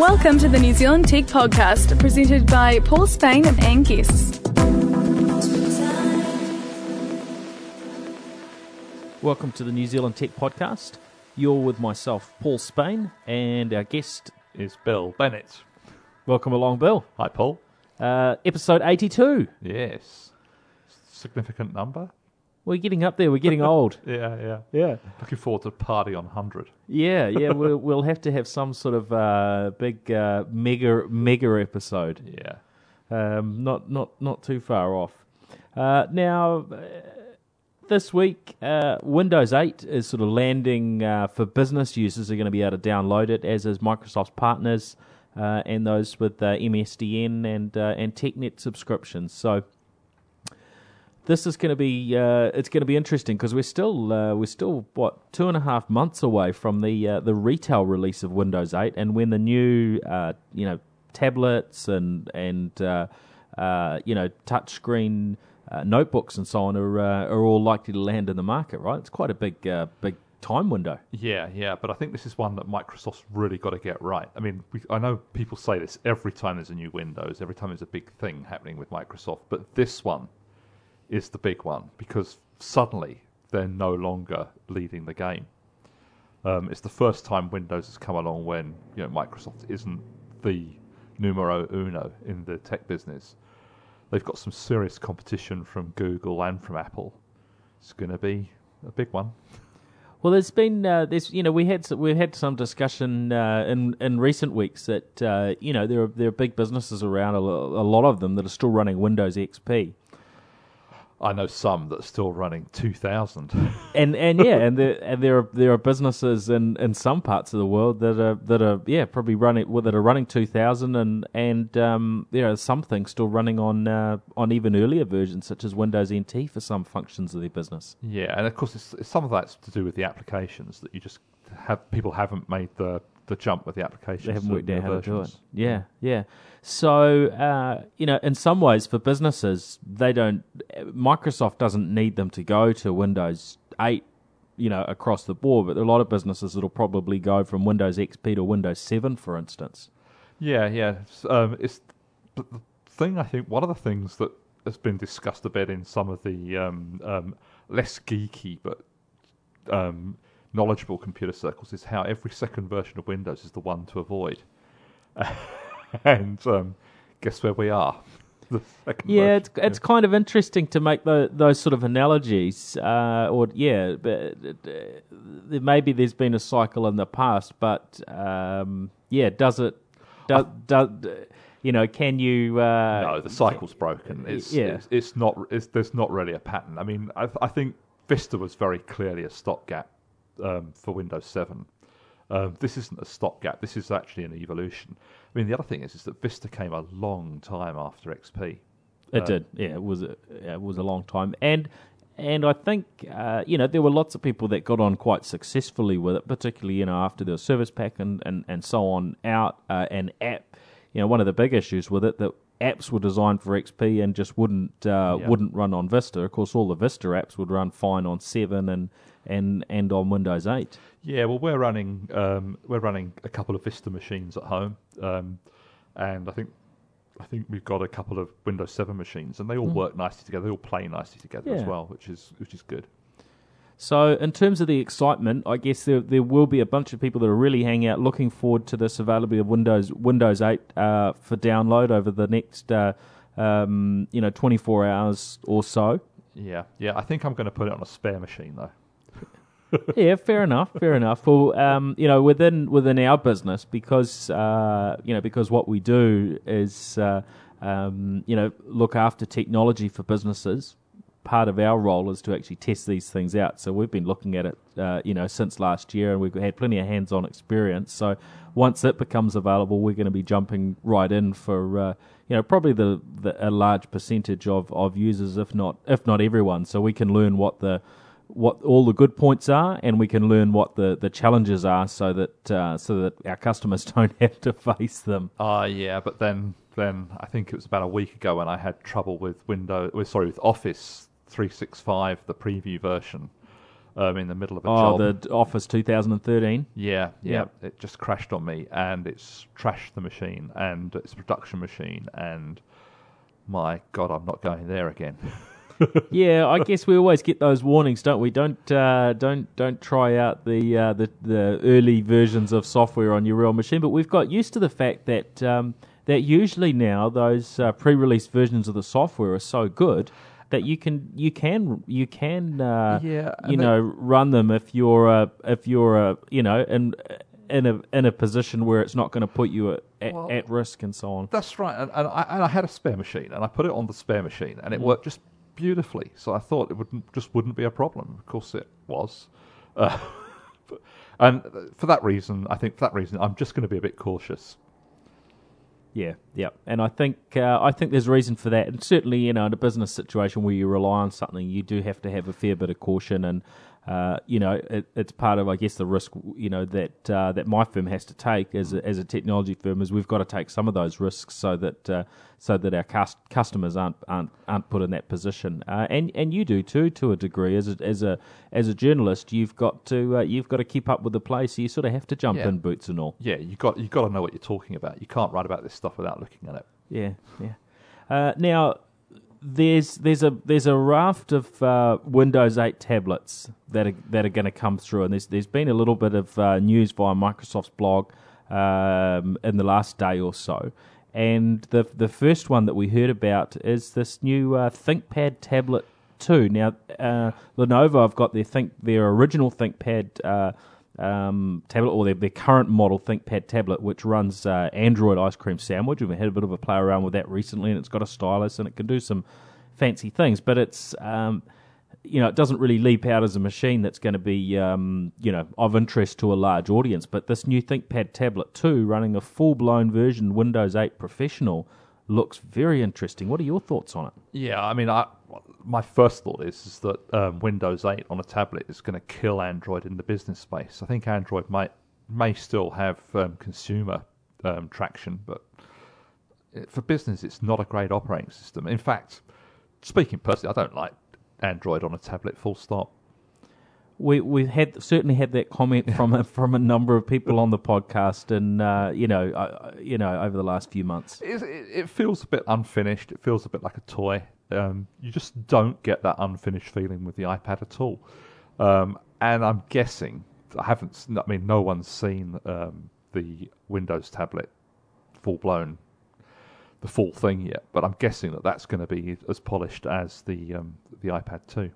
Welcome to the New Zealand Tech Podcast, presented by Paul Spain and Anne Guests. Welcome to the New Zealand Tech Podcast. You're with myself, Paul Spain, and our guest. is Bill Bennett. Welcome along, Bill. Hi, Paul. Uh, episode 82. Yes. Significant number? We're getting up there. We're getting old. Yeah, yeah. Yeah. Looking forward to the party on 100. Yeah, yeah. we'll, we'll have to have some sort of uh, big uh, mega mega episode. Yeah. Um, not not not too far off. Uh, now, uh, this week, uh, Windows 8 is sort of landing uh, for business users. Are going to be able to download it, as is Microsoft's partners uh, and those with uh, MSDN and uh, and TechNet subscriptions. So. This is going to be uh, it's going to be interesting because we're still uh, we're still what two and a half months away from the uh, the retail release of Windows 8 and when the new uh, you know tablets and and uh, uh, you know touchscreen notebooks and so on are are all likely to land in the market, right? It's quite a big big time window. Yeah, yeah. But I think this is one that Microsoft's really got to get right. I mean, we, I know people say this every time there's a new Windows, every time there's a big thing happening with Microsoft, but this one is the big one because suddenly they're no longer leading the game. Um, it's the first time Windows has come along when you know Microsoft isn't the numero uno in the tech business. They've got some serious competition from Google and from Apple. It's going to be a big one. Well, there's been uh, there's you know we had we had some discussion uh, in in recent weeks that uh, you know there are there are big businesses around a, a lot of them that are still running Windows XP. I know some that are still running 2000. and and yeah, and there and there are there are businesses in, in some parts of the world that are that are yeah probably running well, that are running two thousand and and um, there are some things still running on uh, on even earlier versions such as Windows NT for some functions of their business. yeah, and of course, it's, it's, some of that's to do with the applications that you just have. People haven't made the, the jump with the applications. They haven't worked out how to do it. Yeah, yeah. So uh, you know, in some ways, for businesses, they don't. Microsoft doesn't need them to go to Windows eight. You know, across the board, but there are a lot of businesses that'll probably go from Windows XP to Windows 7, for instance. Yeah, yeah. It's, um, it's but the thing. I think one of the things that has been discussed a bit in some of the um, um, less geeky but um, knowledgeable computer circles is how every second version of Windows is the one to avoid. and um, guess where we are? The Yeah, version. it's it's kind of interesting to make the, those sort of analogies. Uh, or yeah, but uh, maybe there's been a cycle in the past, but um, yeah, does it? Does, does you know? Can you? Uh, no, the cycle's broken. It's, yeah. it's, it's not. It's, there's not really a pattern. I mean, I, I think Vista was very clearly a stopgap um, for Windows 7. Um, this isn't a stopgap. This is actually an evolution. I mean, the other thing is, is that Vista came a long time after XP. It did. Yeah, it was a, it was a long time, and and I think uh, you know there were lots of people that got on quite successfully with it, particularly you know after the service pack and and, and so on out uh, and app. You know, one of the big issues with it that apps were designed for XP and just wouldn't uh, Yeah. wouldn't run on Vista. Of course, all the Vista apps would run fine on seven and and and on Windows eight. Yeah, well, we're running um, we're running a couple of Vista machines at home, um, and I think I think we've got a couple of Windows 7 machines, and they all work nicely together. They all play nicely together as well, which is which is good. So, in terms of the excitement, I guess there there will be a bunch of people that are really hanging out, looking forward to this availability of Windows Windows 8 uh, for download over the next uh, um, you know 24 hours or so. Yeah, yeah. I think I'm going to put it on a spare machine though. Yeah, fair enough, fair enough. Well, um, you know, within within our business, because uh, you know, because what we do is uh, um, you know look after technology for businesses. Part of our role is to actually test these things out. So we've been looking at it, uh, you know, since last year, and we've had plenty of hands-on experience. So once it becomes available, we're going to be jumping right in for, uh, you know, probably the, the a large percentage of, of users, if not if not everyone. So we can learn what the what all the good points are, and we can learn what the, the challenges are, so that uh, so that our customers don't have to face them. Ah, yeah, but then then I think it was about a week ago when I had trouble with Windows, sorry, with Office 365, the preview version. um, in the middle of a job. Oh, job. the Office 2013. Yeah, yeah. Yep. It just crashed on me, and it's trashed the machine, and it's production machine, and my God, I'm not going there again. yeah, I guess we always get those warnings, don't we? Don't uh, don't don't try out the, uh, the the early versions of software on your real machine. But we've got used to the fact that um, that usually now those uh, pre-release versions of the software are so good that you can you can you can uh, Yeah, you and know run them if you're a, if you're a, you know in in a in a position where it's not going to put you at, at, Well- at risk and so on. That's right, and, and, I, and I had a spare machine, and I put it on the spare machine, and Mm. it worked just beautifully. So I thought it wouldn't just wouldn't be a problem. Of course, it was. Uh, and for that reason, I think for that reason, I'm just going to be a bit cautious. Yeah, yeah, and I think uh, I think there's reason for that, and certainly you know in a business situation where you rely on something, you do have to have a fair bit of caution, and uh, you know it, it's part of I guess the risk you know that uh, that my firm has to take as a, as a technology firm is we've got to take some of those risks so that uh, so that our cust- customers aren't aren't aren't put in that position, uh, and and you do too to a degree as a, as a as a journalist you've got to uh, you've got to keep up with the play, so you sort of have to jump Yeah. in boots and all. Yeah, you got you got to know what you're talking about. You can't write about this stuff without looking at it. Yeah, yeah. Uh, now, there's there's a there's a raft of uh, Windows 8 tablets that are that are going to come through, and there's there's been a little bit of uh, news via Microsoft's blog um, in the last day or so. And the the first one that we heard about is this new uh, ThinkPad tablet two. Now, uh, Lenovo have got their think their original ThinkPad. Um, tablet or their, their current model ThinkPad tablet, which runs uh, Android Ice Cream Sandwich. We've had a bit of a play around with that recently, and it's got a stylus and it can do some fancy things. But it's um, you know it doesn't really leap out as a machine that's going to be um, you know of interest to a large audience. But this new ThinkPad tablet two, running a full blown version Windows 8 Professional, looks very interesting. What are your thoughts on it? Yeah, I mean, I, my first thought is, is that um, Windows 8 on a tablet is going to kill Android in the business space. I think Android might may still have um, consumer um, traction, but for business, it's not a great operating system. In fact, speaking personally, I don't like Android on a tablet. Full stop. We we've had certainly had that comment from a, from a number of people on the podcast, and uh, you know, uh, you know, over the last few months. It, it, feels a bit unfinished. It feels a bit like a toy. Um, you just don't get that unfinished feeling with the iPad at all. Um, and I'm guessing I haven't. I mean, no one's seen um, the Windows tablet full blown, the full thing yet. But I'm guessing that that's going to be as polished as the um, the iPad 2.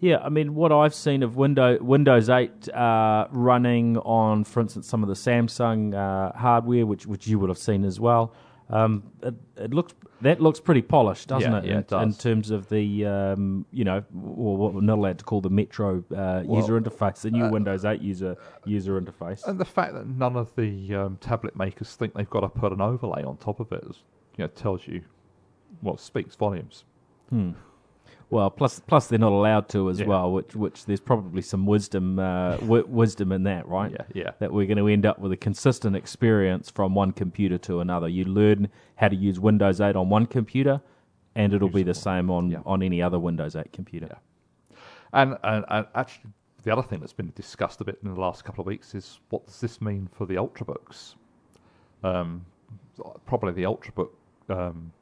Yeah, I mean, what I've seen of Windows Windows 8 uh, running on, for instance, some of the Samsung uh, hardware, which which you would have seen as well. Um, it, it looks that looks pretty polished, doesn't Yeah, it? yeah, in, it does. in terms of the um, you know, or what we're not allowed to call the Metro uh, user interface, the new uh, Windows 8 user user interface. And the fact that none of the um, tablet makers think they've got to put an overlay on top of it, is, you know, tells you, well, speaks volumes. Well, plus plus they're not allowed to as Yeah. well, which which there's probably some wisdom uh, w- wisdom in that, right? Yeah, yeah. That we're going to end up with a consistent experience from one computer to another. You learn how to use Windows 8 on one computer, and it'll be the same on Yeah. on any other Windows 8 computer. Yeah. And, and, and actually, the other thing that's been discussed a bit in the last couple of weeks is what does this mean for the Ultrabooks? Um, probably the Ultrabook. Um,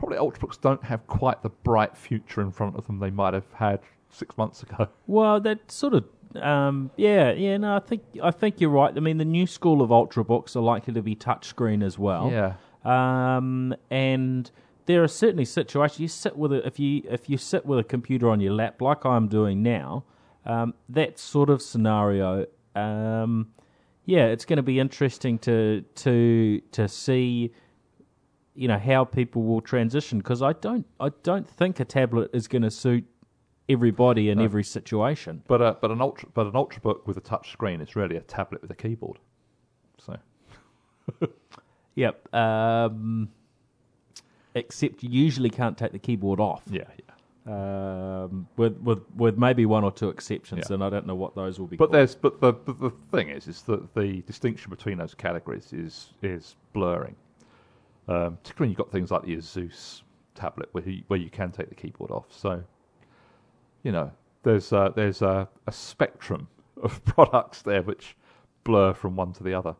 probably Ultrabooks don't have quite the bright future in front of them they might have had six months ago. Well, that sort of um, yeah, yeah. No, I think I think you're right. I mean, the new school of ultrabooks are likely to be touchscreen as well. Yeah. Um, and there are certainly situations you sit with a, if you if you sit with a computer on your lap like I'm doing now, um, that sort of scenario. Um, yeah, it's going to be interesting to to to see you know how people will transition because I don't I don't think a tablet is going to suit everybody in every situation. But uh, but an ultra but an Ultrabook with a touch screen is really a tablet with a keyboard. So Yep. Um, except you usually can't take the keyboard off. yeah, yeah. Um, with with with maybe one or two exceptions, Yeah. and I don't know what those will be. But called. there's but the but the thing is is that the distinction between those categories is is blurring. Um, particularly when you've got things like the Asus tablet where you, where you can take the keyboard off. So, you know, there's there's a, a spectrum of products there which blur from one to the other.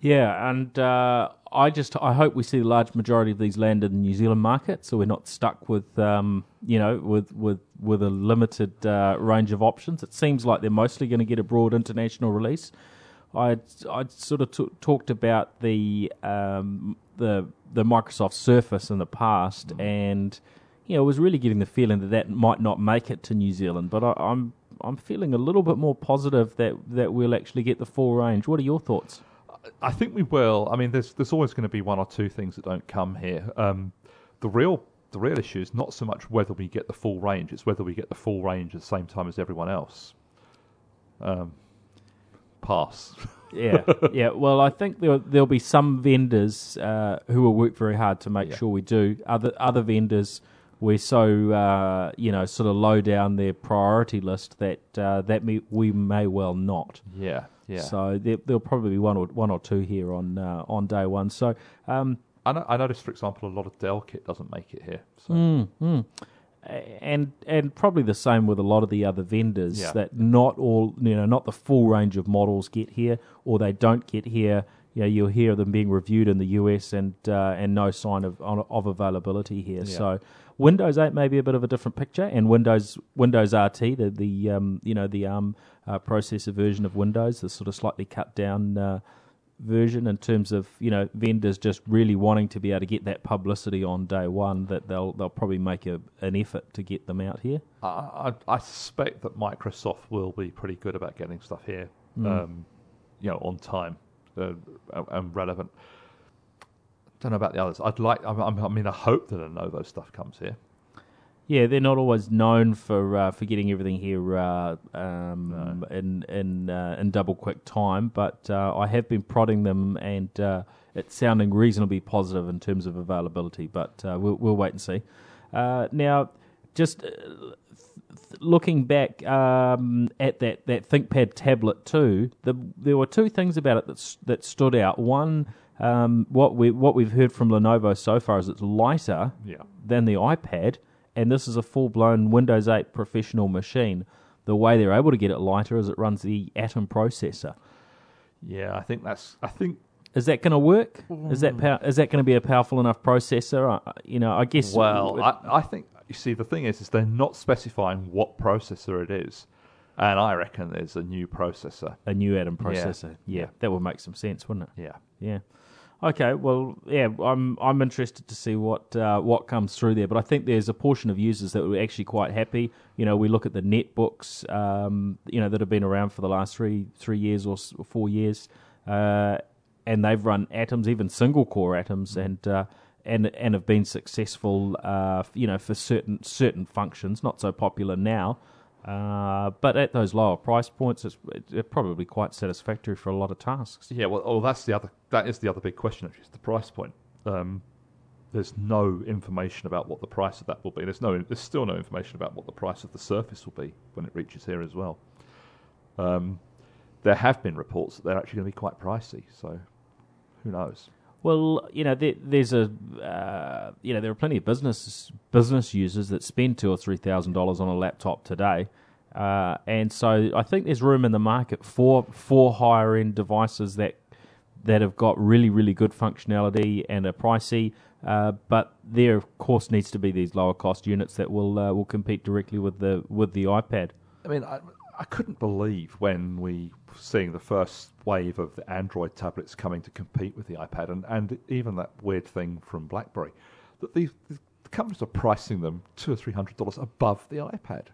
Yeah, and uh, I just I hope we see the large majority of these land in the New Zealand market, so we're not stuck with um, you know with with with a limited uh, range of options. It seems like they're mostly going to get a broad international release. I I sort of t- talked about the um, the the Microsoft Surface in the past, and you know I was really getting the feeling that that might not make it to New Zealand, but I, I'm I'm feeling a little bit more positive that that we'll actually get the full range. What are your thoughts? I think we will. I mean, there's there's always going to be one or two things that don't come here. Um, the real the real issue is not so much whether we get the full range; it's whether we get the full range at the same time as everyone else. Um, pass. yeah, yeah. Well, I think there'll, there'll be some vendors uh, who will work very hard to make Yeah. sure we do. Other other vendors, we're so uh, you know sort of low down their priority list that uh, that may, we may well not. yeah, yeah. So there, there'll probably be one or one or two here on uh, on day one. So um, I, no- I noticed, for example, a lot of Dell kit doesn't make it here. So Mm. And and probably the same with a lot of the other vendors Yeah. that not all you know not the full range of models get here or they don't get here you know you'll hear them being reviewed in the US and uh, and no sign of of availability here Yeah. so Windows 8 may be a bit of a different picture and Windows Windows RT the the um, you know the ARM uh, processor version of Windows the sort of slightly cut down uh, version in terms of you know vendors just really wanting to be able to get that publicity on day one that they'll they'll probably make a, an effort to get them out here. I, I, I suspect that Microsoft will be pretty good about getting stuff here, um, you know, on time uh, and- relevant. Don't know about the others. I'd like. I, I mean, I hope that a Lenovo stuff comes here. Yeah, they're not always known for uh, for getting everything here uh, um, in in uh, in double quick time, but uh, I have been prodding them, and uh, it's sounding reasonably positive in terms of availability. But uh, we'll we'll wait and see. Uh, now, just th- looking back um, at that, that ThinkPad tablet two, the, there were two things about it that s- that stood out. One, um, what we what we've heard from Lenovo so far is it's lighter Yeah. than the iPad, and this is a full blown Windows 8 professional machine. The way they're able to get it lighter is it runs the Atom processor. Yeah, I think that's. I think. Is that going to work? Is that pow- is that going to be a powerful enough processor? Uh, you know, I guess. Well, I, I think you see the thing is, is they're not specifying what processor it is, and I reckon there's a new processor. a new Atom processor. Yeah, Yeah. that would make some sense, wouldn't it? Yeah. Yeah. Okay. Well, yeah, I'm I'm interested to see what uh, what comes through there, but I think there's a portion of users that were actually quite happy. You know, we look at the netbooks, um, you know, that have been around for the last three three years or four years, uh, and they've run atoms, even single core atoms, and uh, and and have been successful. Uh, you know, for certain certain functions, not so popular now. Uh, but at those lower price points, it's, it's probably quite satisfactory for a lot of tasks. Yeah, well, oh, that's the other. That is the other big question. Actually, is the price point. Um, there's no information about what the price of that will be. There's no. There's still no information about what the price of the Surface will be when it reaches here as well. Um, there have been reports that they're actually going to be quite pricey. So, who knows? Well, you know, there, there's a, uh, you know, there are plenty of business business users that spend two or three thousand dollars on a laptop today, uh, and so I think there's room in the market for for higher end devices that that have got really really good functionality and are pricey. Uh, but there, of course, needs to be these lower cost units that will uh, will compete directly with the with the iPad. I mean, I, I couldn't believe when we were seeing the first wave of the Android tablets coming to compete with the iPad, and, and even that weird thing from BlackBerry, that these, these companies are pricing them two or three hundred dollars above the iPad.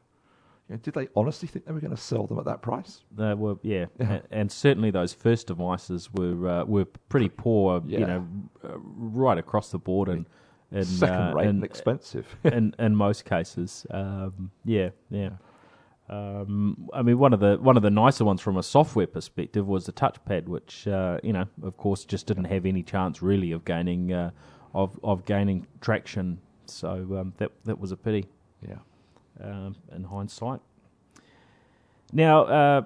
You know, did they honestly think they were going to sell them at that price? They were, yeah, Yeah. And, and certainly those first devices were uh, were pretty poor, you know, uh, right across the board, and, and Second uh, rate and- and expensive. in in most cases. Um, yeah, yeah. Um, I mean, one of the one of the nicer ones from a software perspective was the touchpad, which uh, you know, of course, just didn't have any chance really of gaining uh, of of gaining traction. So um, that that was a pity yeah. um, in hindsight. Now, uh,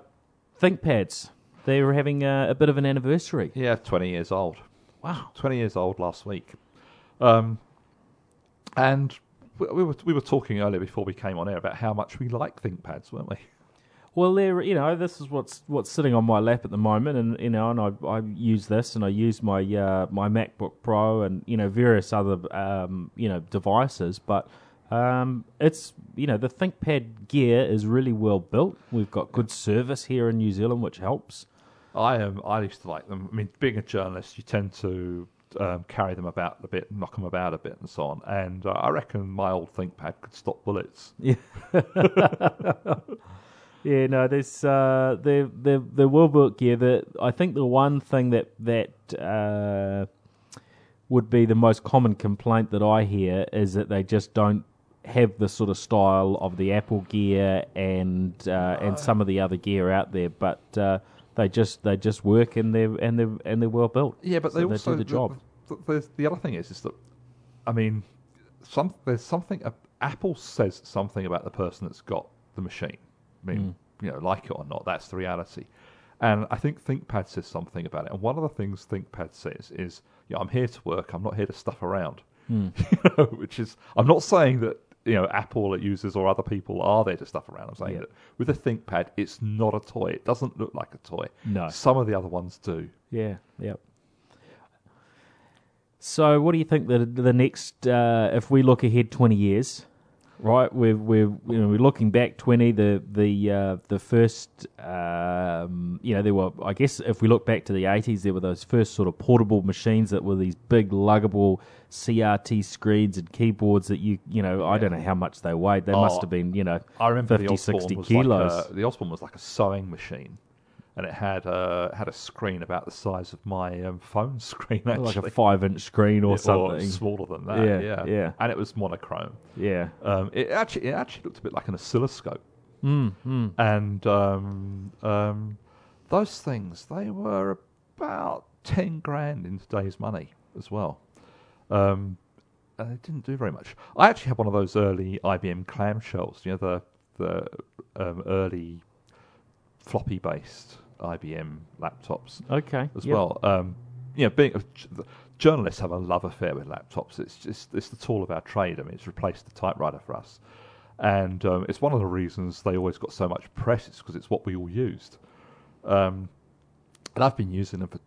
ThinkPads, they were having a, a bit of an anniversary. Yeah, 20 years old. Wow. 20 years old last week. Um, and we, we were we were talking earlier before we came on air about how much we like ThinkPads, weren't we? Well, there, you know, this is what's what's sitting on my lap at the moment, and you know, and I, I use this, and I use my uh, my MacBook Pro, and you know, various other um, you know devices, but um, it's you know, the ThinkPad gear is really well built. We've got good service here in New Zealand, which helps. I am. I used to like them. I mean, being a journalist, you tend to um, carry them about a bit, knock them about a bit, and so on. And uh, I reckon my old ThinkPad could stop bullets. Yeah. yeah, no, there's uh, they're they're they're well built gear. That I think the one thing that that uh, would be the most common complaint that I hear is that they just don't have the sort of style of the Apple gear and uh, and some of the other gear out there, but uh, they just they just work and they're and they're and they're well built. Yeah, but So they they also do the job. The, the, the other thing is, is that I mean, some there's something. Uh, Apple says something about the person that's got the machine. I mean, you know, like it or not, that's the reality. And I think ThinkPad says something about it. And one of the things ThinkPad says is, "Yeah, I'm here to work. I'm not here to stuff around. you know, which is, I'm not saying that you know Apple users or other people are there to stuff around. I'm saying Yeah. that with a ThinkPad, it's not a toy. It doesn't look like a toy. No. Some of the other ones do. Yeah, yep. So, what do you think the the next? Uh, if we look ahead twenty years, right? We're we're you know, we're looking back twenty. The the uh, the first, um, you know, there were. I guess if we look back to the eighties, there were those first sort of portable machines that were these big luggable CRT screens and keyboards that you you know I don't know how much they weighed. They must Oh, have been you know I remember 50, the Osborne 60 was kilos. like a, the Osborne was like a sewing machine, and it had a had a screen about the size of my um, phone screen, actually, like a five inch screen or something. smaller than that. Yeah, Yeah, yeah. and it was monochrome. yeah. Um, it actually it actually looked a bit like an oscilloscope, Mm, mm. and um, um, those things they were about ten grand in today's money as well. Um, and it didn't do very much. I actually had one of those early IBM clamshells. You know the the um, early floppy based IBM laptops Okay. as yep. well. Um, you know, being journalists have a love affair with laptops. It's just it's the tool of our trade. I mean, it's replaced the typewriter for us, and um, it's one of the reasons they always got so much press. It's because it's what we all used, um, and I've been using them for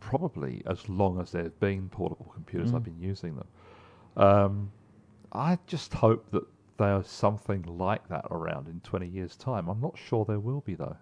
probably as long as there's been portable computers. Mm. I've been using them. Um, I just hope that there's something like that around in 20 years' time. I'm not sure there will be though.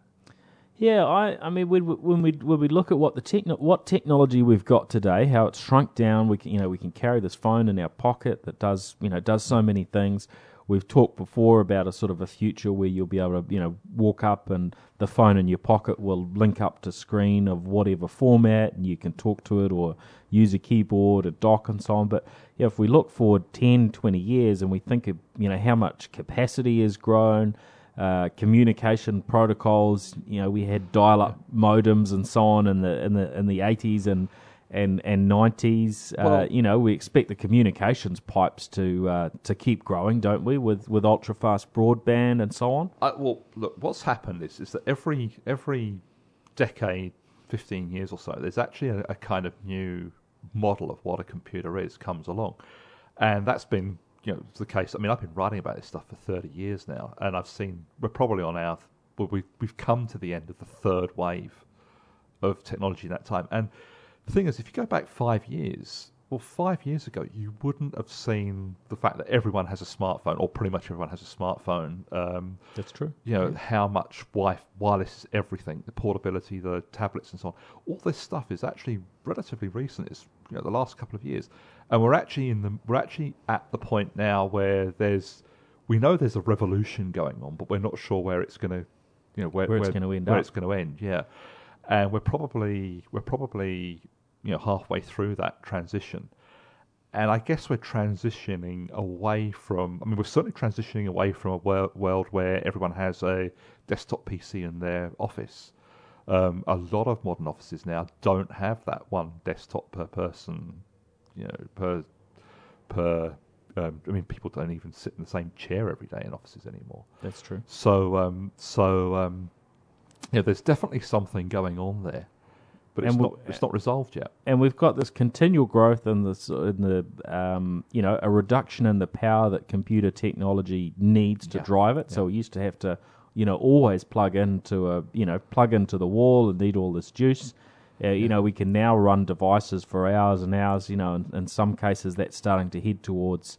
Yeah, I, I mean, when, when we when we look at what the techno, what technology we've got today, how it's shrunk down, we can, you know we can carry this phone in our pocket that does you know does so many things. We've talked before about a sort of a future where you'll be able to you know walk up and the phone in your pocket will link up to screen of whatever format, and you can talk to it or use a keyboard, a dock, and so on. But yeah, if we look forward 10, 20 years, and we think of you know how much capacity has grown uh, communication protocols. You know, we had dial-up modems and so on in the in the in the eighties and and and nineties. Uh, you know, we expect the communications pipes to uh, to keep growing, don't we? With with ultra fast broadband and so on. I, well, look, what's happened is is that every every decade, fifteen years or so, there's actually a, a kind of new model of what a computer is comes along, and that's been you know the case. I mean, I've been writing about this stuff for thirty years now, and I've seen we're probably on our well, we've we've come to the end of the third wave of technology in that time. And the thing is, if you go back five years, well, five years ago, you wouldn't have seen the fact that everyone has a smartphone, or pretty much everyone has a smartphone. Um, That's true. you know how much wi- wireless is everything, the portability, the tablets, and so on. All this stuff is actually relatively recent. It's you know the last couple of years, and we're actually in the we're actually at the point now where there's we know there's a revolution going on, but we're not sure where it's going to you know where, Where it's gonna end where up. it's going to end. Yeah, and we're probably we're probably you know halfway through that transition. And I guess we're transitioning away from. I mean, we're certainly transitioning away from a wor- world where everyone has a desktop PC in their office. Um, a lot of modern offices now don't have that one desktop per person. You know, per per. Um, I mean, people don't even sit in the same chair every day in offices anymore. That's true. So, um, so um, yeah, there's definitely something going on there. But it's not it's not resolved yet. and we've got this continual growth in this in the um, you know a reduction in the power that computer technology needs to Yeah. drive it. So we used to have to you know always plug into a you know plug into the wall and need all this juice. Uh, you know we can now run devices for hours and hours. You know in, in some cases that's starting to head towards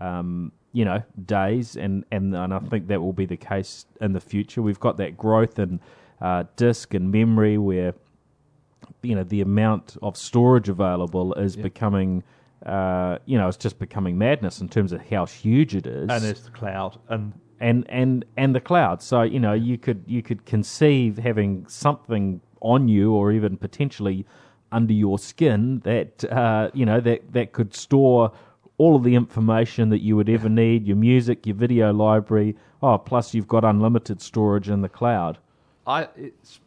um, you know days, and, and and I think that will be the case in the future. We've got that growth in uh, disk and memory where you know the amount of storage available is becoming uh, you know it's just becoming madness in terms of how huge it is. And there's the cloud, and and and and the cloud. So you know you could you could conceive having something on you or even potentially under your skin that uh, you know that that could store all of the information that you would ever need your music your video library. Oh plus you've got unlimited storage in the cloud. I it's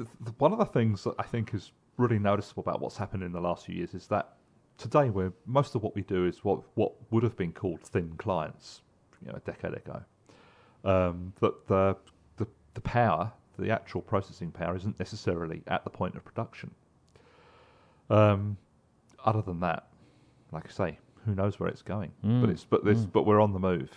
the, the, one of the things that I think is really noticeable about what's happened in the last few years is that today where most of what we do is what what would have been called thin clients, you know, a decade ago. Um, that the, the the power, the actual processing power, isn't necessarily at the point of production. Um, other than that, like I say, who knows where it's going? But it's but this but we're on the move.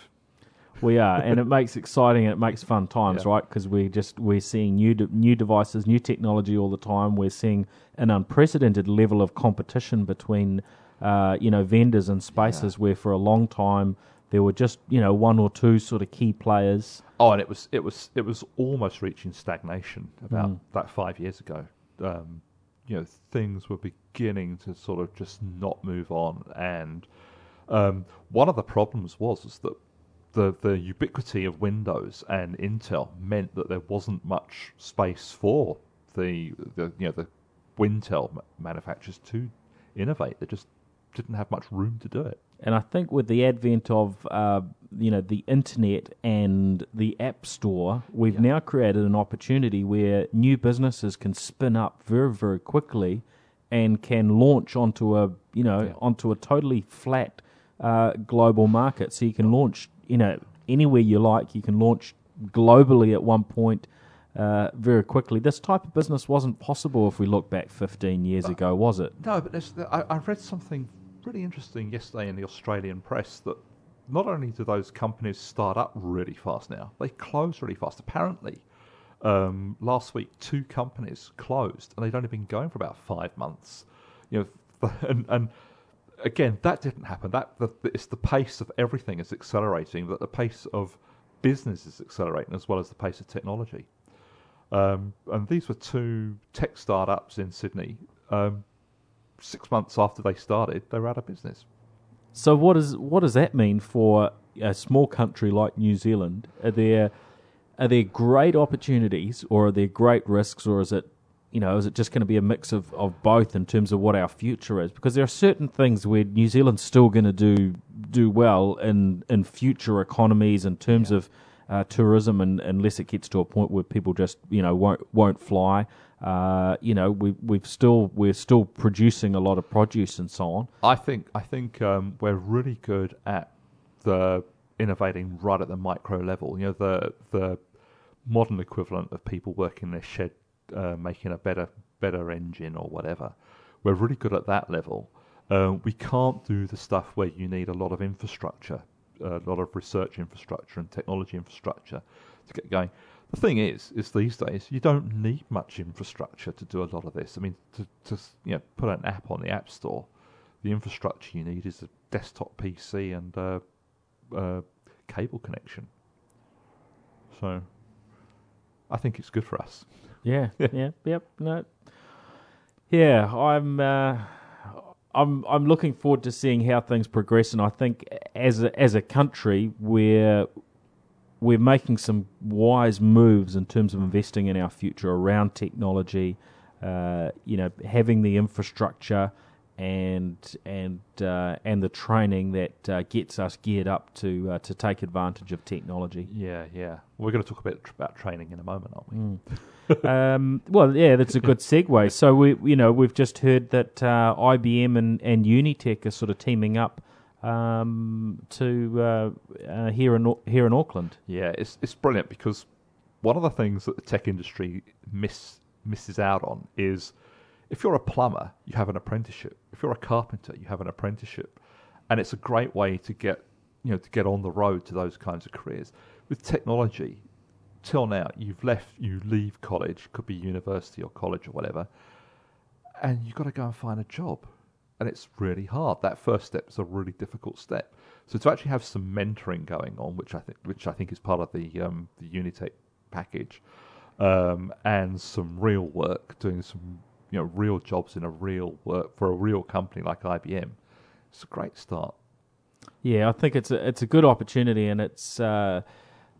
We are, and it makes exciting and it makes fun times, Yeah. right? Because we're just we're seeing new de- new devices, new technology all the time. We're seeing an unprecedented level of competition between, uh, you know, vendors and spaces where for a long time there were just you know one or two sort of key players. Oh, and it was it was it was almost reaching stagnation about that five years ago. Um, you know, things were beginning to sort of just not move on, and um, one of the problems was is that the the ubiquity of Windows and Intel meant that there wasn't much space for the the you know the Wintel manufacturers to innovate. They just didn't have much room to do it. And I think with the advent of uh, you know the internet and the app store, we've now created an opportunity where new businesses can spin up very very quickly and can launch onto a you know Yeah. onto a totally flat uh, global market. So you can launch you know anywhere you like. You can launch globally at one point. Uh, very quickly, this type of business wasn't possible if we look back 15 years ago, was it? No, but I, I read something really interesting yesterday in the Australian press that not only do those companies start up really fast now, they close really fast. Apparently, um, last week two companies closed, and they'd only been going for about five months. You know, and, and again, that didn't happen. That it's the pace of everything is accelerating. That the pace of business is accelerating as well as the pace of technology. Um, and these were two tech startups in Sydney. Um, six months after they started, they were out of business. So what does what does that mean for a small country like New Zealand? Are there are there great opportunities or are there great risks or is it you know, is it just going to be a mix of, of both in terms of what our future is? Because there are certain things where New Zealand's still going to do do well in in future economies in terms of uh, tourism, and unless it gets to a point where people just you know won't won't fly. Uh, you know, we we've still we're still producing a lot of produce and so on. I think I think um, we're really good at the innovating right at the micro level. You know, the the modern equivalent of people working their shed, uh, making a better better engine or whatever. We're really good at that level. Uh, we can't do the stuff where you need a lot of infrastructure, a lot of research infrastructure and technology infrastructure to get going. The thing is, is these days you don't need much infrastructure to do a lot of this. I mean, to, to you know, put an app on the app store, the infrastructure you need is a desktop PC and a, a cable connection. So, I think it's good for us. Yeah, yeah, yep, no, yeah. I'm, uh, I'm, I'm looking forward to seeing how things progress, and I think as a, as a country, we're we're making some wise moves in terms of investing in our future around technology. Uh, you know, having the infrastructure and and uh, and the training that uh, gets us geared up to uh, to take advantage of technology. Yeah, yeah. We're going to talk a bit about training in a moment, aren't we? um, well, yeah, that's a good segue. So we, you know, we've just heard that uh, IBM and, and Unitech are sort of teaming up um, to uh, uh, here in here in Auckland. Yeah, it's it's brilliant because one of the things that the tech industry miss misses out on is if you're a plumber, you have an apprenticeship. If you're a carpenter, you have an apprenticeship, and it's a great way to get you know to get on the road to those kinds of careers. With technology, till now, you've left you leave college, could be university or college or whatever, and you've got to go and find a job, and it's really hard. That first step is a really difficult step. So to actually have some mentoring going on, which I think which I think is part of the um, the Unitech package, um, and some real work, doing some you know real jobs in a real work for a real company like IBM, it's a great start. Yeah, I think it's a it's a good opportunity, and it's uh,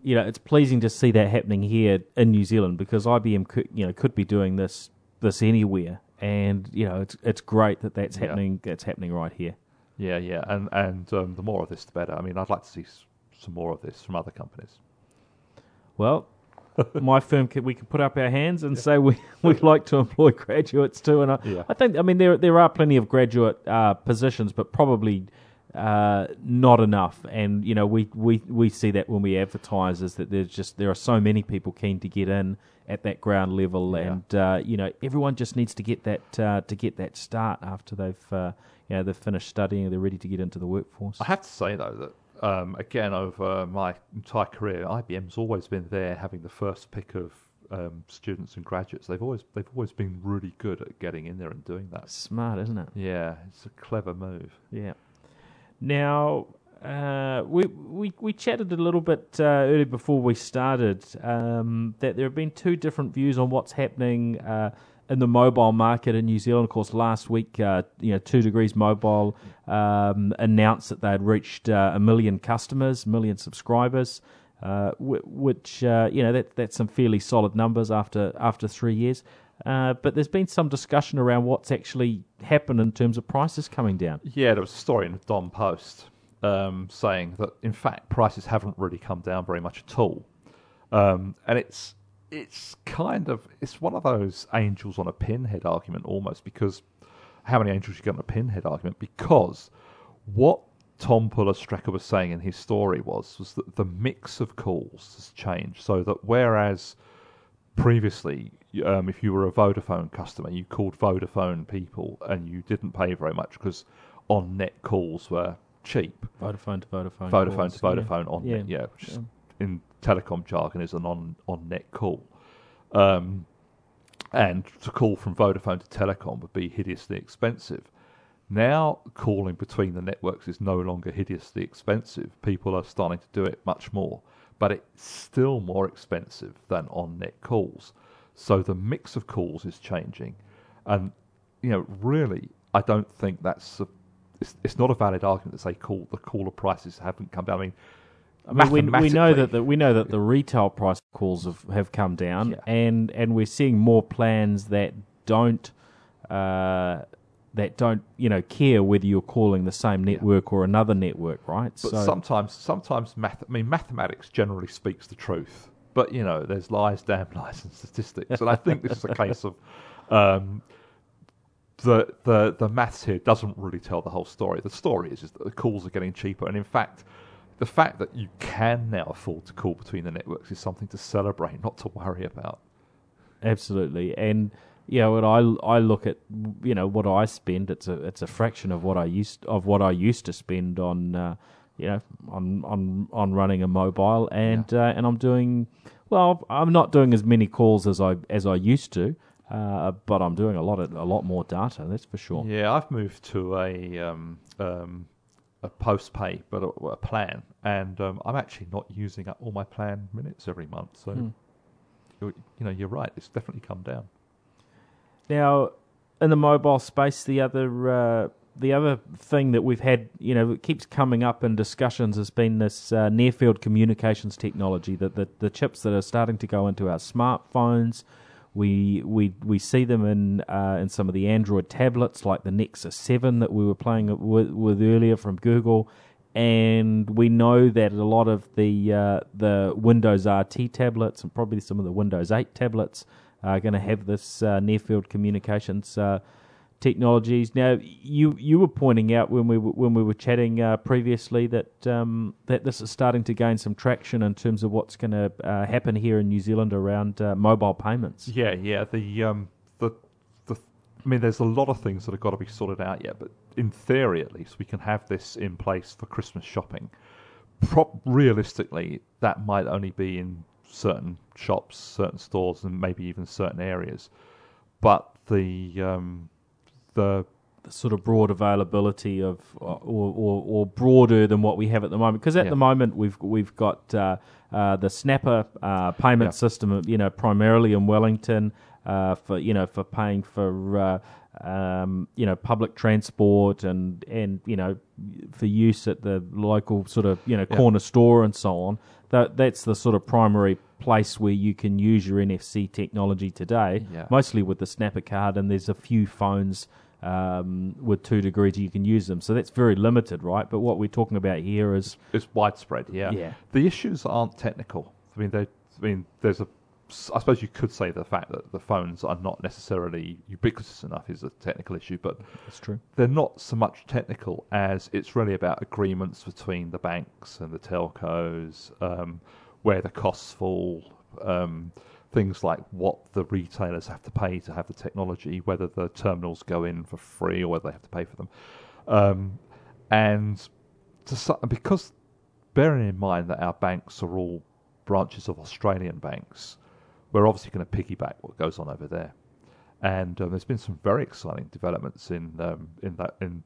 you know it's pleasing to see that happening here in New Zealand because IBM could you know could be doing this this anywhere, and you know it's it's great that that's Yeah. happening that's happening right here. Yeah, yeah, and and um, the more of this, the better. I mean, I'd like to see s- some more of this from other companies. Well, my firm can, we can put up our hands and say we we like to employ graduates too, and I, Yeah. I think I mean there there are plenty of graduate uh, positions, but probably uh, not enough. And you know we, we, we see that when we advertise is that there's just there are so many people keen to get in at that ground level, Yeah. and uh, you know everyone just needs to get that uh, to get that start after they've uh, you know they've finished studying, they're ready to get into the workforce. I have to say though that um, again over my entire career, IBM's always been there, having the first pick of um, students and graduates. They've always they've always been really good at getting in there and doing that. Smart, isn't it? Yeah, it's a clever move. Yeah. Now, uh, we, we we chatted a little bit uh, earlier before we started um, that there have been two different views on what's happening uh, in the mobile market in New Zealand. Of course, last week, uh, you know, Two Degrees Mobile um, announced that they had reached uh, a million customers, million subscribers. Uh, which uh, you know that that's some fairly solid numbers after after three years. Uh, but there's been some discussion around what's actually happened in terms of prices coming down. Yeah, there was a story in the Dom Post um, saying that in fact prices haven't really come down very much at all, um, and it's it's kind of it's one of those angels on a pinhead argument almost because how many angels you get on a pinhead argument because what Tom Pullar-Strecker was saying in his story was was that the mix of calls has changed so that whereas previously, um, if you were a Vodafone customer, you called Vodafone people and you didn't pay very much because on net calls were cheap. Vodafone to Vodafone. Vodafone calls, to Vodafone on Yeah. net, yeah, which is in telecom jargon is an on on net call. Um, and to call from Vodafone to Telecom would be hideously expensive. Now, calling between the networks is no longer hideously expensive. People are starting to do it much more, but it's still more expensive than on net calls. So the mix of calls is changing. And, you know, really, I don't think that's. A, it's, it's not a valid argument to say call the caller prices haven't come down. I mean, I mean, we, we know that the, we know that the retail price calls have, have come down, Yeah. and and we're seeing more plans that don't uh, that don't you know care whether you're calling the same network or another network, right? But sometimes, sometimes math. I mean, mathematics generally speaks the truth. But you know, there's lies, damn lies, and statistics. And I think this is a case of um, the the the maths here doesn't really tell the whole story. The story is just that the calls are getting cheaper, and in fact, the fact that you can now afford to call between the networks is something to celebrate, not to worry about. Absolutely, and you know, when I I look at you know what I spend, it's a it's a fraction of what I used of what I used to spend on uh, you know on on on running a mobile, and uh, and I'm doing well. I'm not doing as many calls as I as I used to, uh, but I'm doing a lot of a lot more data. That's for sure. Yeah, I've moved to a um, um, a post pay, but a, a plan, and um, I'm actually not using up all my plan minutes every month. So, Hmm. you you know, you're right. It's definitely come down. Now, in the mobile space, the other uh, the other thing that we've had, you know, it keeps coming up in discussions has been this uh, near field communications technology. That the, the chips that are starting to go into our smartphones. We we we see them in uh, in some of the Android tablets, like the Nexus Seven that we were playing with, with earlier from Google, and we know that a lot of the uh, the Windows RT tablets and probably some of the Windows 8 tablets are going to have this uh, near field communications uh, technologies. Now, you you were pointing out when we were, when we were chatting uh, previously that um, that this is starting to gain some traction in terms of what's going to uh, happen here in New Zealand around uh, mobile payments. Yeah, yeah. The um, the the I mean, there's a lot of things that have got to be sorted out yet, but in theory, at least, we can have this in place for Christmas shopping. Pro- realistically, that might only be in certain shops, certain stores, and maybe even certain areas. But the um, the sort of broad availability of, or, or, or broader than what we have at the moment. Because at Yeah. the moment we've we've got uh, uh, the Snapper uh, payment Yeah. system, you know, primarily in Wellington uh, for you know for paying for uh, um, you know public transport and and you know for use at the local sort of you know Yeah. corner store and so on. That that's the sort of primary place where you can use your NFC technology today mostly with the Snapper card, and there's a few phones um, with 2degrees you can use them. So that's very limited, right? But what we're talking about here is it's widespread. Yeah. Yeah. The issues aren't technical. I mean, they. I mean, there's a. I suppose you could say the fact that the phones are not necessarily ubiquitous enough is a technical issue, but that's true. they're not so much technical as it's really about agreements between the banks and the telcos, um, where the costs fall, um, things like what the retailers have to pay to have the technology, whether the terminals go in for free or whether they have to pay for them, um, and to, because bearing in mind that our banks are all branches of Australian banks, we're obviously going to piggyback what goes on over there and um, there's been some very exciting developments in um, in that in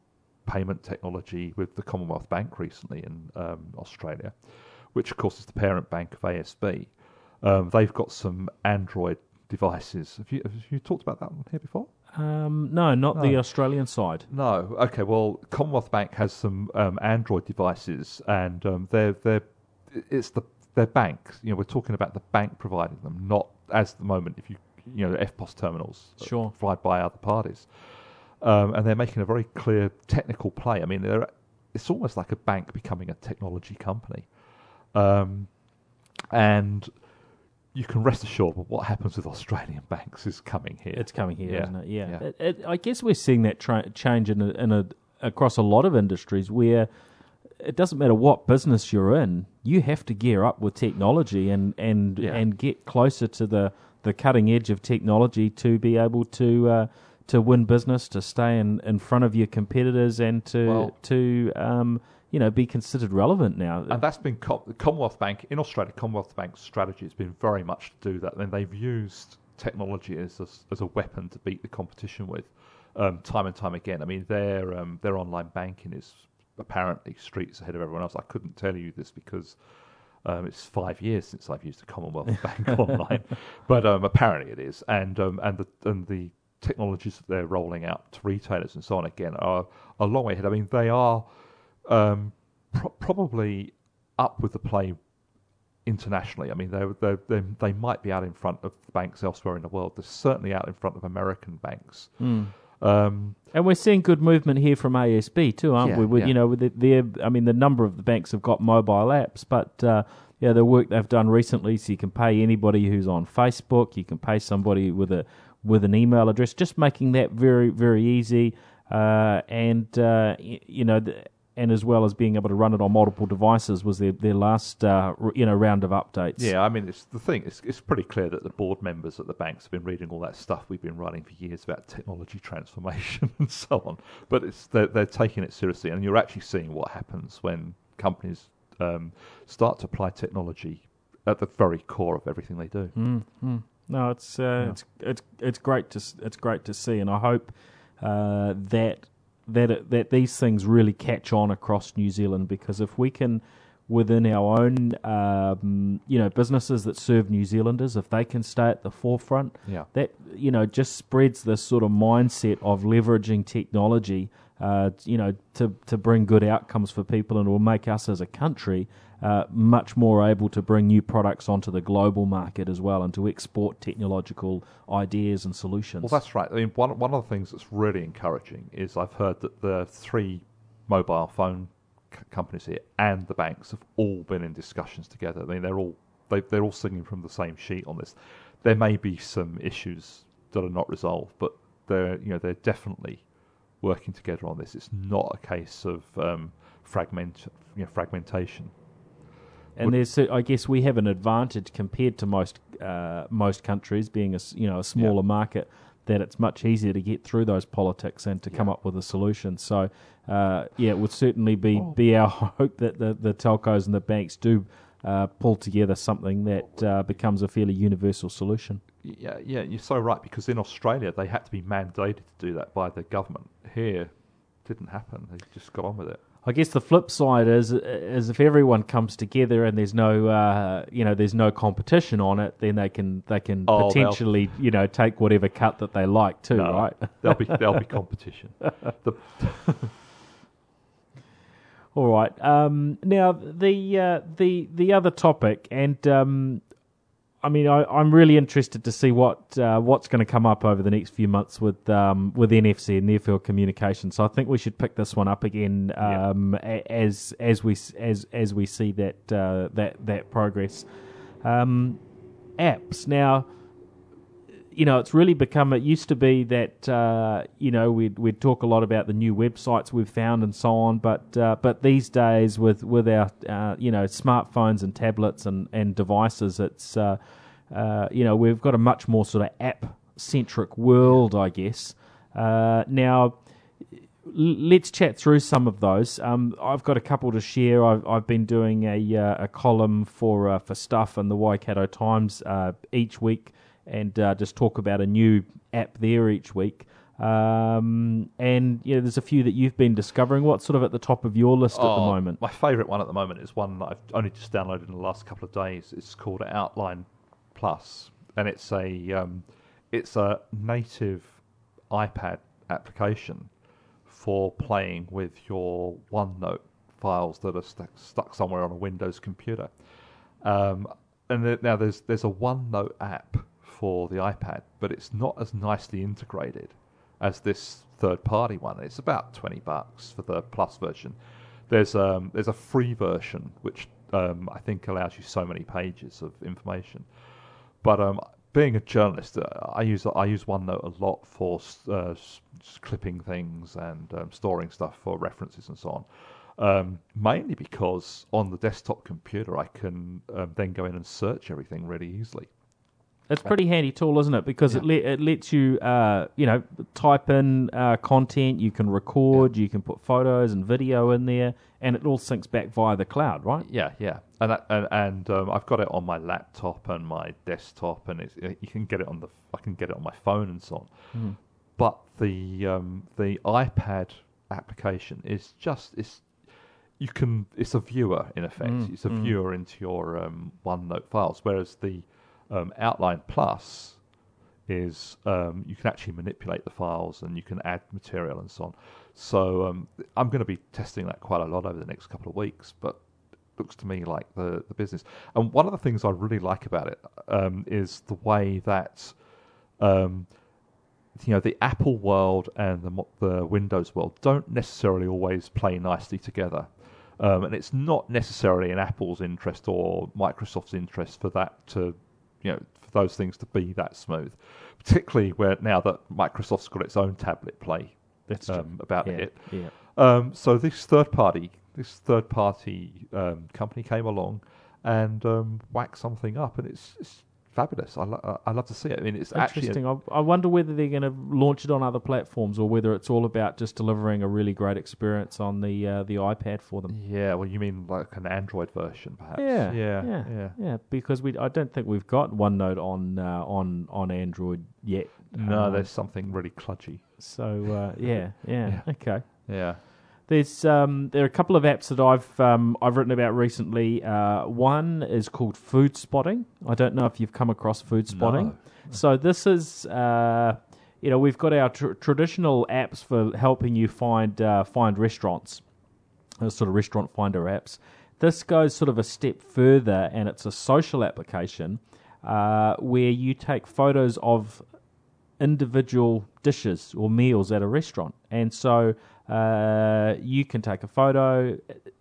payment technology with the Commonwealth Bank recently in um, Australia, which of course is the parent bank of ASB. Um, they've got some Android devices. Have you have you talked about that one here before? Um, no, not the Australian side. No. Okay. Well, Commonwealth Bank has some um, Android devices, and um, they're they're it's the their bank. You know, we're talking about the bank providing them, not as the moment if you you know the EFTPOS terminals uh, Sure. provided by other parties. Um, and they're making a very clear technical play. I mean, they're it's almost like a bank becoming a technology company, um, and you can rest assured that what happens with Australian banks is coming here. It's coming here, Yeah. not it? Yeah. Yeah. It, it, I guess we're seeing that tra- change in a, in a across a lot of industries where it doesn't matter what business you're in, you have to gear up with technology and and Yeah. and get closer to the the cutting edge of technology to be able to. Uh, to win business, to stay in, in front of your competitors, and to Well- to um, you know be considered relevant now. And that's been Com- the Commonwealth Bank in Australia. Commonwealth Bank's strategy has been very much to do that. And they've used technology as a, as a weapon to beat the competition with, um, time and time again. I mean, their um, their online banking is apparently streets ahead of everyone else. I couldn't tell you this because. Um, it's five years since I've used the Commonwealth Bank online, but um, apparently it is, and um, and the and the technologies that they're rolling out to retailers and so on again are a long way ahead. I mean, they are um, pro- probably up with the play internationally. I mean, they they they they might be out in front of banks elsewhere in the world. They're certainly out in front of American banks. Um, And we're seeing good movement here from ASB too, aren't Yeah, we? With, yeah. You know, with the, their, I mean, the number of the banks have got mobile apps, but uh, yeah, the work they've done recently, so you can pay anybody who's on Facebook, you can pay somebody with a with an email address, just making that very very easy, uh, and uh, y- you know. And as well as being able to run it on multiple devices was their their last uh, you know round of updates. yeah, I mean, it's the thing. It's it's pretty clear that the board members at the banks have been reading all that stuff we've been writing for years about technology transformation and so on. But it's they're, they're taking it seriously, and you're actually seeing what happens when companies um, start to apply technology at the very core of everything they do. Mm. No, it's uh, it's it's it's great to it's great to see, and I hope uh, that that it, that these things really catch on across New Zealand because if we can, within our own um, you know businesses that serve New Zealanders, if they can stay at the forefront, Yeah. that you know just spreads this sort of mindset of leveraging technology. Uh, you know, to to bring good outcomes for people, and will make us as a country uh, much more able to bring new products onto the global market as well, and to export technological ideas and solutions. Well, that's right. I mean, one one of the things that's really encouraging is I've heard that the three mobile phone c- companies here and the banks have all been in discussions together. I mean, they're all they, they're all singing from the same sheet on this. There may be some issues that are not resolved, but they're you know they're definitely working together on this. It's not a case of um, fragment you know, fragmentation. And there's, I guess, we have an advantage compared to most uh, most countries, being a you know a smaller market, that it's much easier to get through those politics and to come up with a solution. So, uh, yeah, it would certainly be, be our hope that the, the telcos and the banks do uh, pull together something that uh, becomes a fairly universal solution. Yeah, yeah, you're so right because in Australia they had to be mandated to do that by the government. Here, didn't happen. They just got on with it. I guess the flip side is is if everyone comes together and there's no uh, you know there's no competition on it, then they can they can Oh, potentially you know take whatever cut that they like too, No, right? There'll be there'll be competition. The, All right. Um, now the uh, the the other topic, and um, I mean, I, I'm really interested to see what uh, what's going to come up over the next few months with um, with NFC and near field communication. So I think we should pick this one up again um, a- as as we as as we see that uh, that that progress. Um, apps now you know, it's really become. It used to be that uh, you know we'd we'd talk a lot about the new websites we've found and so on, but uh, but these days with with our uh, you know smartphones and tablets and and devices, it's uh, uh, you know we've got a much more sort of app centric world, I guess. Uh, now let's chat through some of those. Um, I've got a couple to share. I've, I've been doing a uh, a column for uh, for stuff in the Waikato Times uh, each week, and uh, just talk about a new app there each week. Um, and yeah, there's a few that you've been discovering. What's sort of at the top of your list at the Oh, moment? My favourite one at the moment is one that I've only just downloaded in the last couple of days. It's called Outline Plus, and it's a um, it's a native iPad application for playing with your OneNote files that are stuck, stuck somewhere on a Windows computer. Um, and there, now there's there's a OneNote app for the iPad, but it's not as nicely integrated as this third party one. It's about twenty bucks for the Plus version. There's um there's a free version which um, I think allows you so many pages of information. But um, being a journalist, uh, I use I use OneNote a lot for uh, clipping things and um, storing stuff for references and so on. Um, mainly because on the desktop computer, I can um, then go in and search everything really easily. It's a pretty handy tool, isn't it? Because it, le- it lets you, uh, you know, type in uh, content. You can record. You can put photos and video in there, and it all syncs back via the cloud, right? Yeah, yeah, and that, and, and um, I've got it on my laptop and my desktop, and it's, you can get it on the I can get it on my phone and so on. But the um, the iPad application is just it's you can it's a viewer in effect. it's a viewer into your um, OneNote files, whereas the um, Outline Plus is um, you can actually manipulate the files and you can add material and so on. So um, I'm going to be testing that quite a lot over the next couple of weeks, but looks to me like the, the business. And one of the things I really like about it um, is the way that um, you know the Apple world and the the Windows world don't necessarily always play nicely together. Um, and it's not necessarily in Apple's interest or Microsoft's interest for that to, you know, for those things to be that smooth. Particularly where now that Microsoft's got its own tablet play That's um, about yeah, it. yeah. Um, so this third party, this third party um, company came along and um, whacked something up, and it's, it's fabulous. I, lo- I love to see it. I mean, it's Interesting. I, I wonder whether they're going to launch it on other platforms or whether it's all about just delivering a really great experience on the uh, the iPad for them. yeah. Well, you mean like an Android version, perhaps? Yeah, yeah, yeah, yeah. yeah. Because we, I don't think we've got OneNote on uh, on on Android yet. No, Um, there's something really kludgy. so uh, yeah, yeah, okay. Yeah. There's um, there are a couple of apps that I've um, I've written about recently. Uh, one is called Foodspotting. I don't know if you've come across Foodspotting. No. So this is uh, you know we've got our tr- traditional apps for helping you find uh, find restaurants, uh, sort of restaurant finder apps. This goes sort of a step further, and it's a social application uh, where you take photos of individual dishes or meals at a restaurant. And so uh, you can take a photo.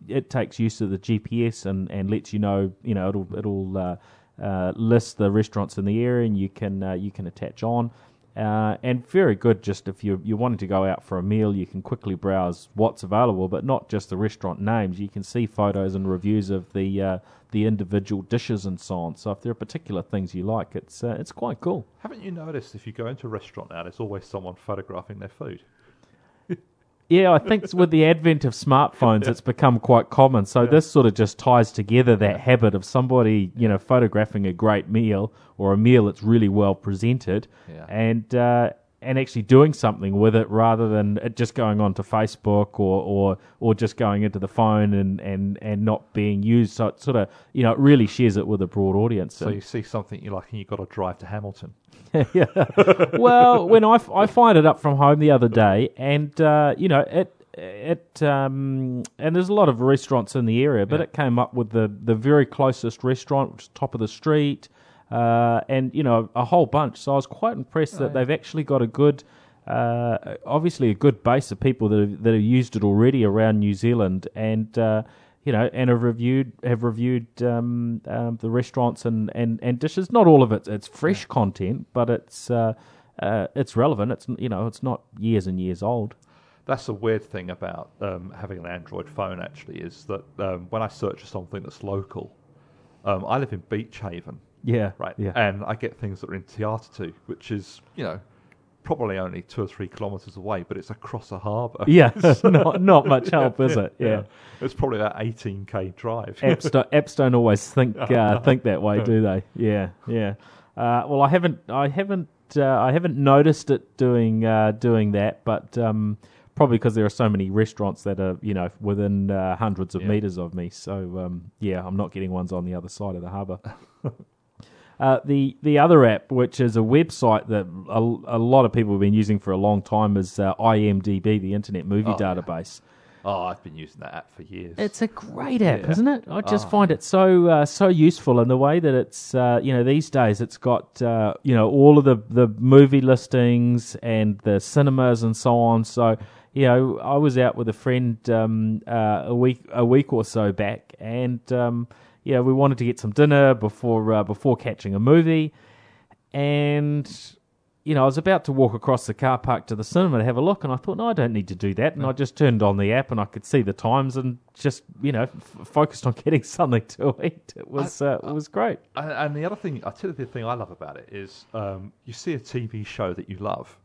It, takes use of the GPS and, and lets you know. You know, it'll it'll uh, uh, list the restaurants in the area, and you can uh, you can attach on. Uh, and very good just if you're, you're wanting to go out for a meal, you can quickly browse what's available, but not just the restaurant names. You can see photos and reviews of the the individual dishes and so on. So if there are particular things you like, it's it's quite cool. Haven't you noticed if you go into a restaurant now, there's always someone photographing their food? Yeah, I think with the advent of smartphones, it's become quite common. So this sort of just ties together that habit of somebody, you know, photographing a great meal or a meal that's really well presented, Yeah. and uh, and actually doing something with it rather than it just going onto Facebook or or or just going into the phone and and and not being used. So it sort of, you know, it really shares it with a broad audience. So you see something you like and you've got to drive to Hamilton. yeah. well, when I, f- I fired it up from home the other day, and uh, you know it it um, and there's a lot of restaurants in the area, but Yeah. it came up with the the very closest restaurant, which is top of the street, uh, and you know a whole bunch. So I was quite impressed that they've actually got a good. Uh, obviously, a good base of people that have, that have used it already around New Zealand, and uh, you know, and have reviewed have reviewed um, um, the restaurants and, and, and dishes. Not all of it it's fresh content, but it's uh, uh, it's relevant. It's you know it's not years and years old. That's the weird thing about um, having an Android phone. Actually, is that um, when I search for something that's local, um, I live in Beach Haven, Yeah, right? Yeah, And I get things that are in Te Atatu, which is you know probably only two or three kilometres away, but it's across a harbour. yeah. not not much help, is it? Yeah. It's probably about 18k drive. apps, don't, apps don't always think uh, think that way, do they? Yeah, yeah. Uh, well, I haven't, I haven't, uh, I haven't noticed it doing uh, doing that, but um, probably because there are so many restaurants that are, you know, within uh, hundreds of Yeah. meters of me. So um, yeah, I'm not getting ones on the other side of the harbour. Uh, the the other app, which is a website that a, a lot of people have been using for a long time, is uh, IMDb, the Internet Movie Oh, yeah. Database. oh, I've been using that app for years. It's a great app, Yeah. isn't it? I just Oh. find it so uh, so useful in the way that it's uh, you know these days it's got uh, you know all of the the movie listings and the cinemas and so on. So you know I was out with a friend um, uh, a week a week or so back, and um, yeah we wanted to get some dinner before uh, before catching a movie, and you know, I was about to walk across the car park to the cinema to have a look, and I thought, no, I don't need to do that. And I just turned on the app, and I could see the times, and just you know, f- focused on getting something to eat. It was uh, it was great. And, and the other thing, I tell you the thing I love about it is um, you see a TV show that you love,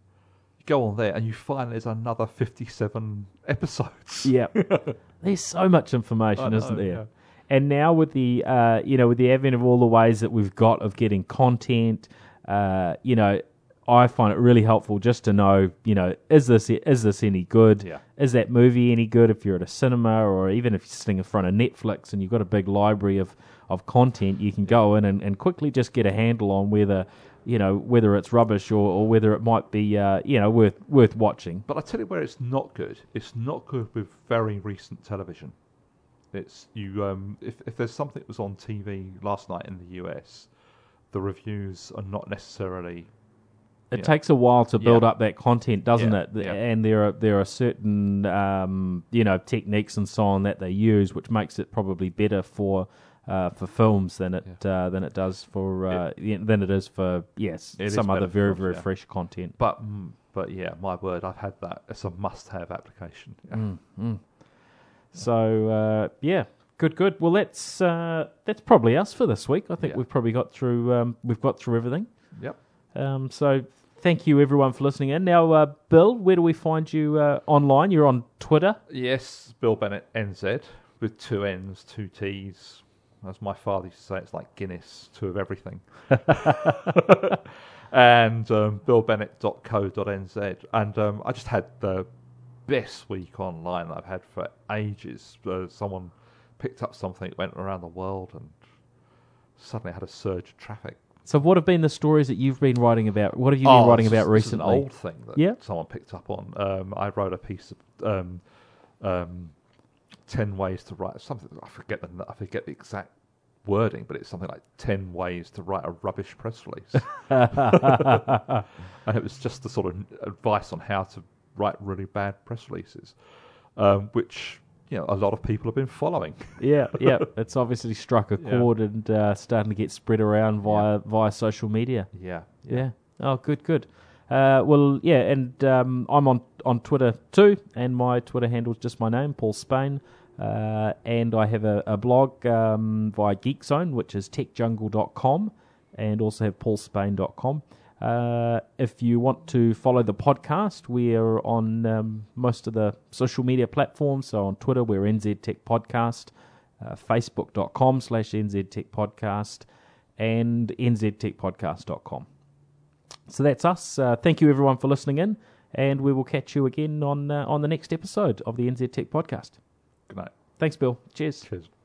you go on there and you find there's another 57 episodes. Yeah, there's so much information, know, isn't there? yeah. And now with the uh, you know with the advent of all the ways that we've got of getting content, uh, you know, I find it really helpful just to know, you know, is this is this any good? Yeah. Is that movie any good if you're at a cinema or even if you're sitting in front of Netflix and you've got a big library of, of content, you can go in and, and quickly just get a handle on whether you know whether it's rubbish or, or whether it might be uh, you know worth worth watching. But I tell you where it's not good. It's not good with very recent television. It's you. Um, if if there's something that was on TV last night in the US, the reviews are not necessarily. It Yeah. takes a while to build Yeah. up that content, doesn't Yeah, it? yeah. And there are there are certain um, you know techniques and so on that they use, which makes it probably better for uh, for films than it uh, than it does for uh, yeah, than it is for yes It some other very films, very yeah. fresh content. But mm, but yeah, my word, I've had that. It's a must-have application. Mm. So uh, yeah, good, good. Well, that's uh, that's probably us for this week. I think Yeah. we've probably got through um, we've got through everything. Yep. Um, so thank you everyone for listening in. Now, uh, Bill, where do we find you uh, online? You're on Twitter. Yes, Bill Bennett NZ with two N's, two T's. As my father used to say, it's like Guinness, two of everything. and um, billbennett.co.nz. And um, I just had the best week online that I've had for ages. Uh, someone picked up something went around the world and suddenly had a surge of traffic. So, what have been the stories that you've been writing about? What have you been writing Oh, this about recently? an old thing that Yeah. someone picked up on. Um, I wrote a piece of um, um, ten ways to write something. I forget the I forget the exact wording, but it's something like ten ways to write a rubbish press release. and it was just the sort of advice on how to write really bad press releases, um, which you know a lot of people have been following. yeah, yeah. It's obviously struck a Yeah. chord and uh, starting to get spread around via via social media. Yeah, Yeah. Oh, good, good. Uh, well, yeah, and um, I'm on on Twitter too, and my Twitter handle is just my name, Paul Spain. Uh, and I have a, a blog um, via GeekZone, which is techjungle.com, and also have paulspain.com. Uh, if you want to follow the podcast, we're on um, most of the social media platforms. So on Twitter, we're NZ Tech Podcast, uh, Facebook.com slash NZ Tech Podcast, and NZTechPodcast.com. So that's us. Uh, thank you everyone for listening in, and we will catch you again on uh, on the next episode of the NZ Tech Podcast. Good night. Thanks, Bill. Cheers. Cheers.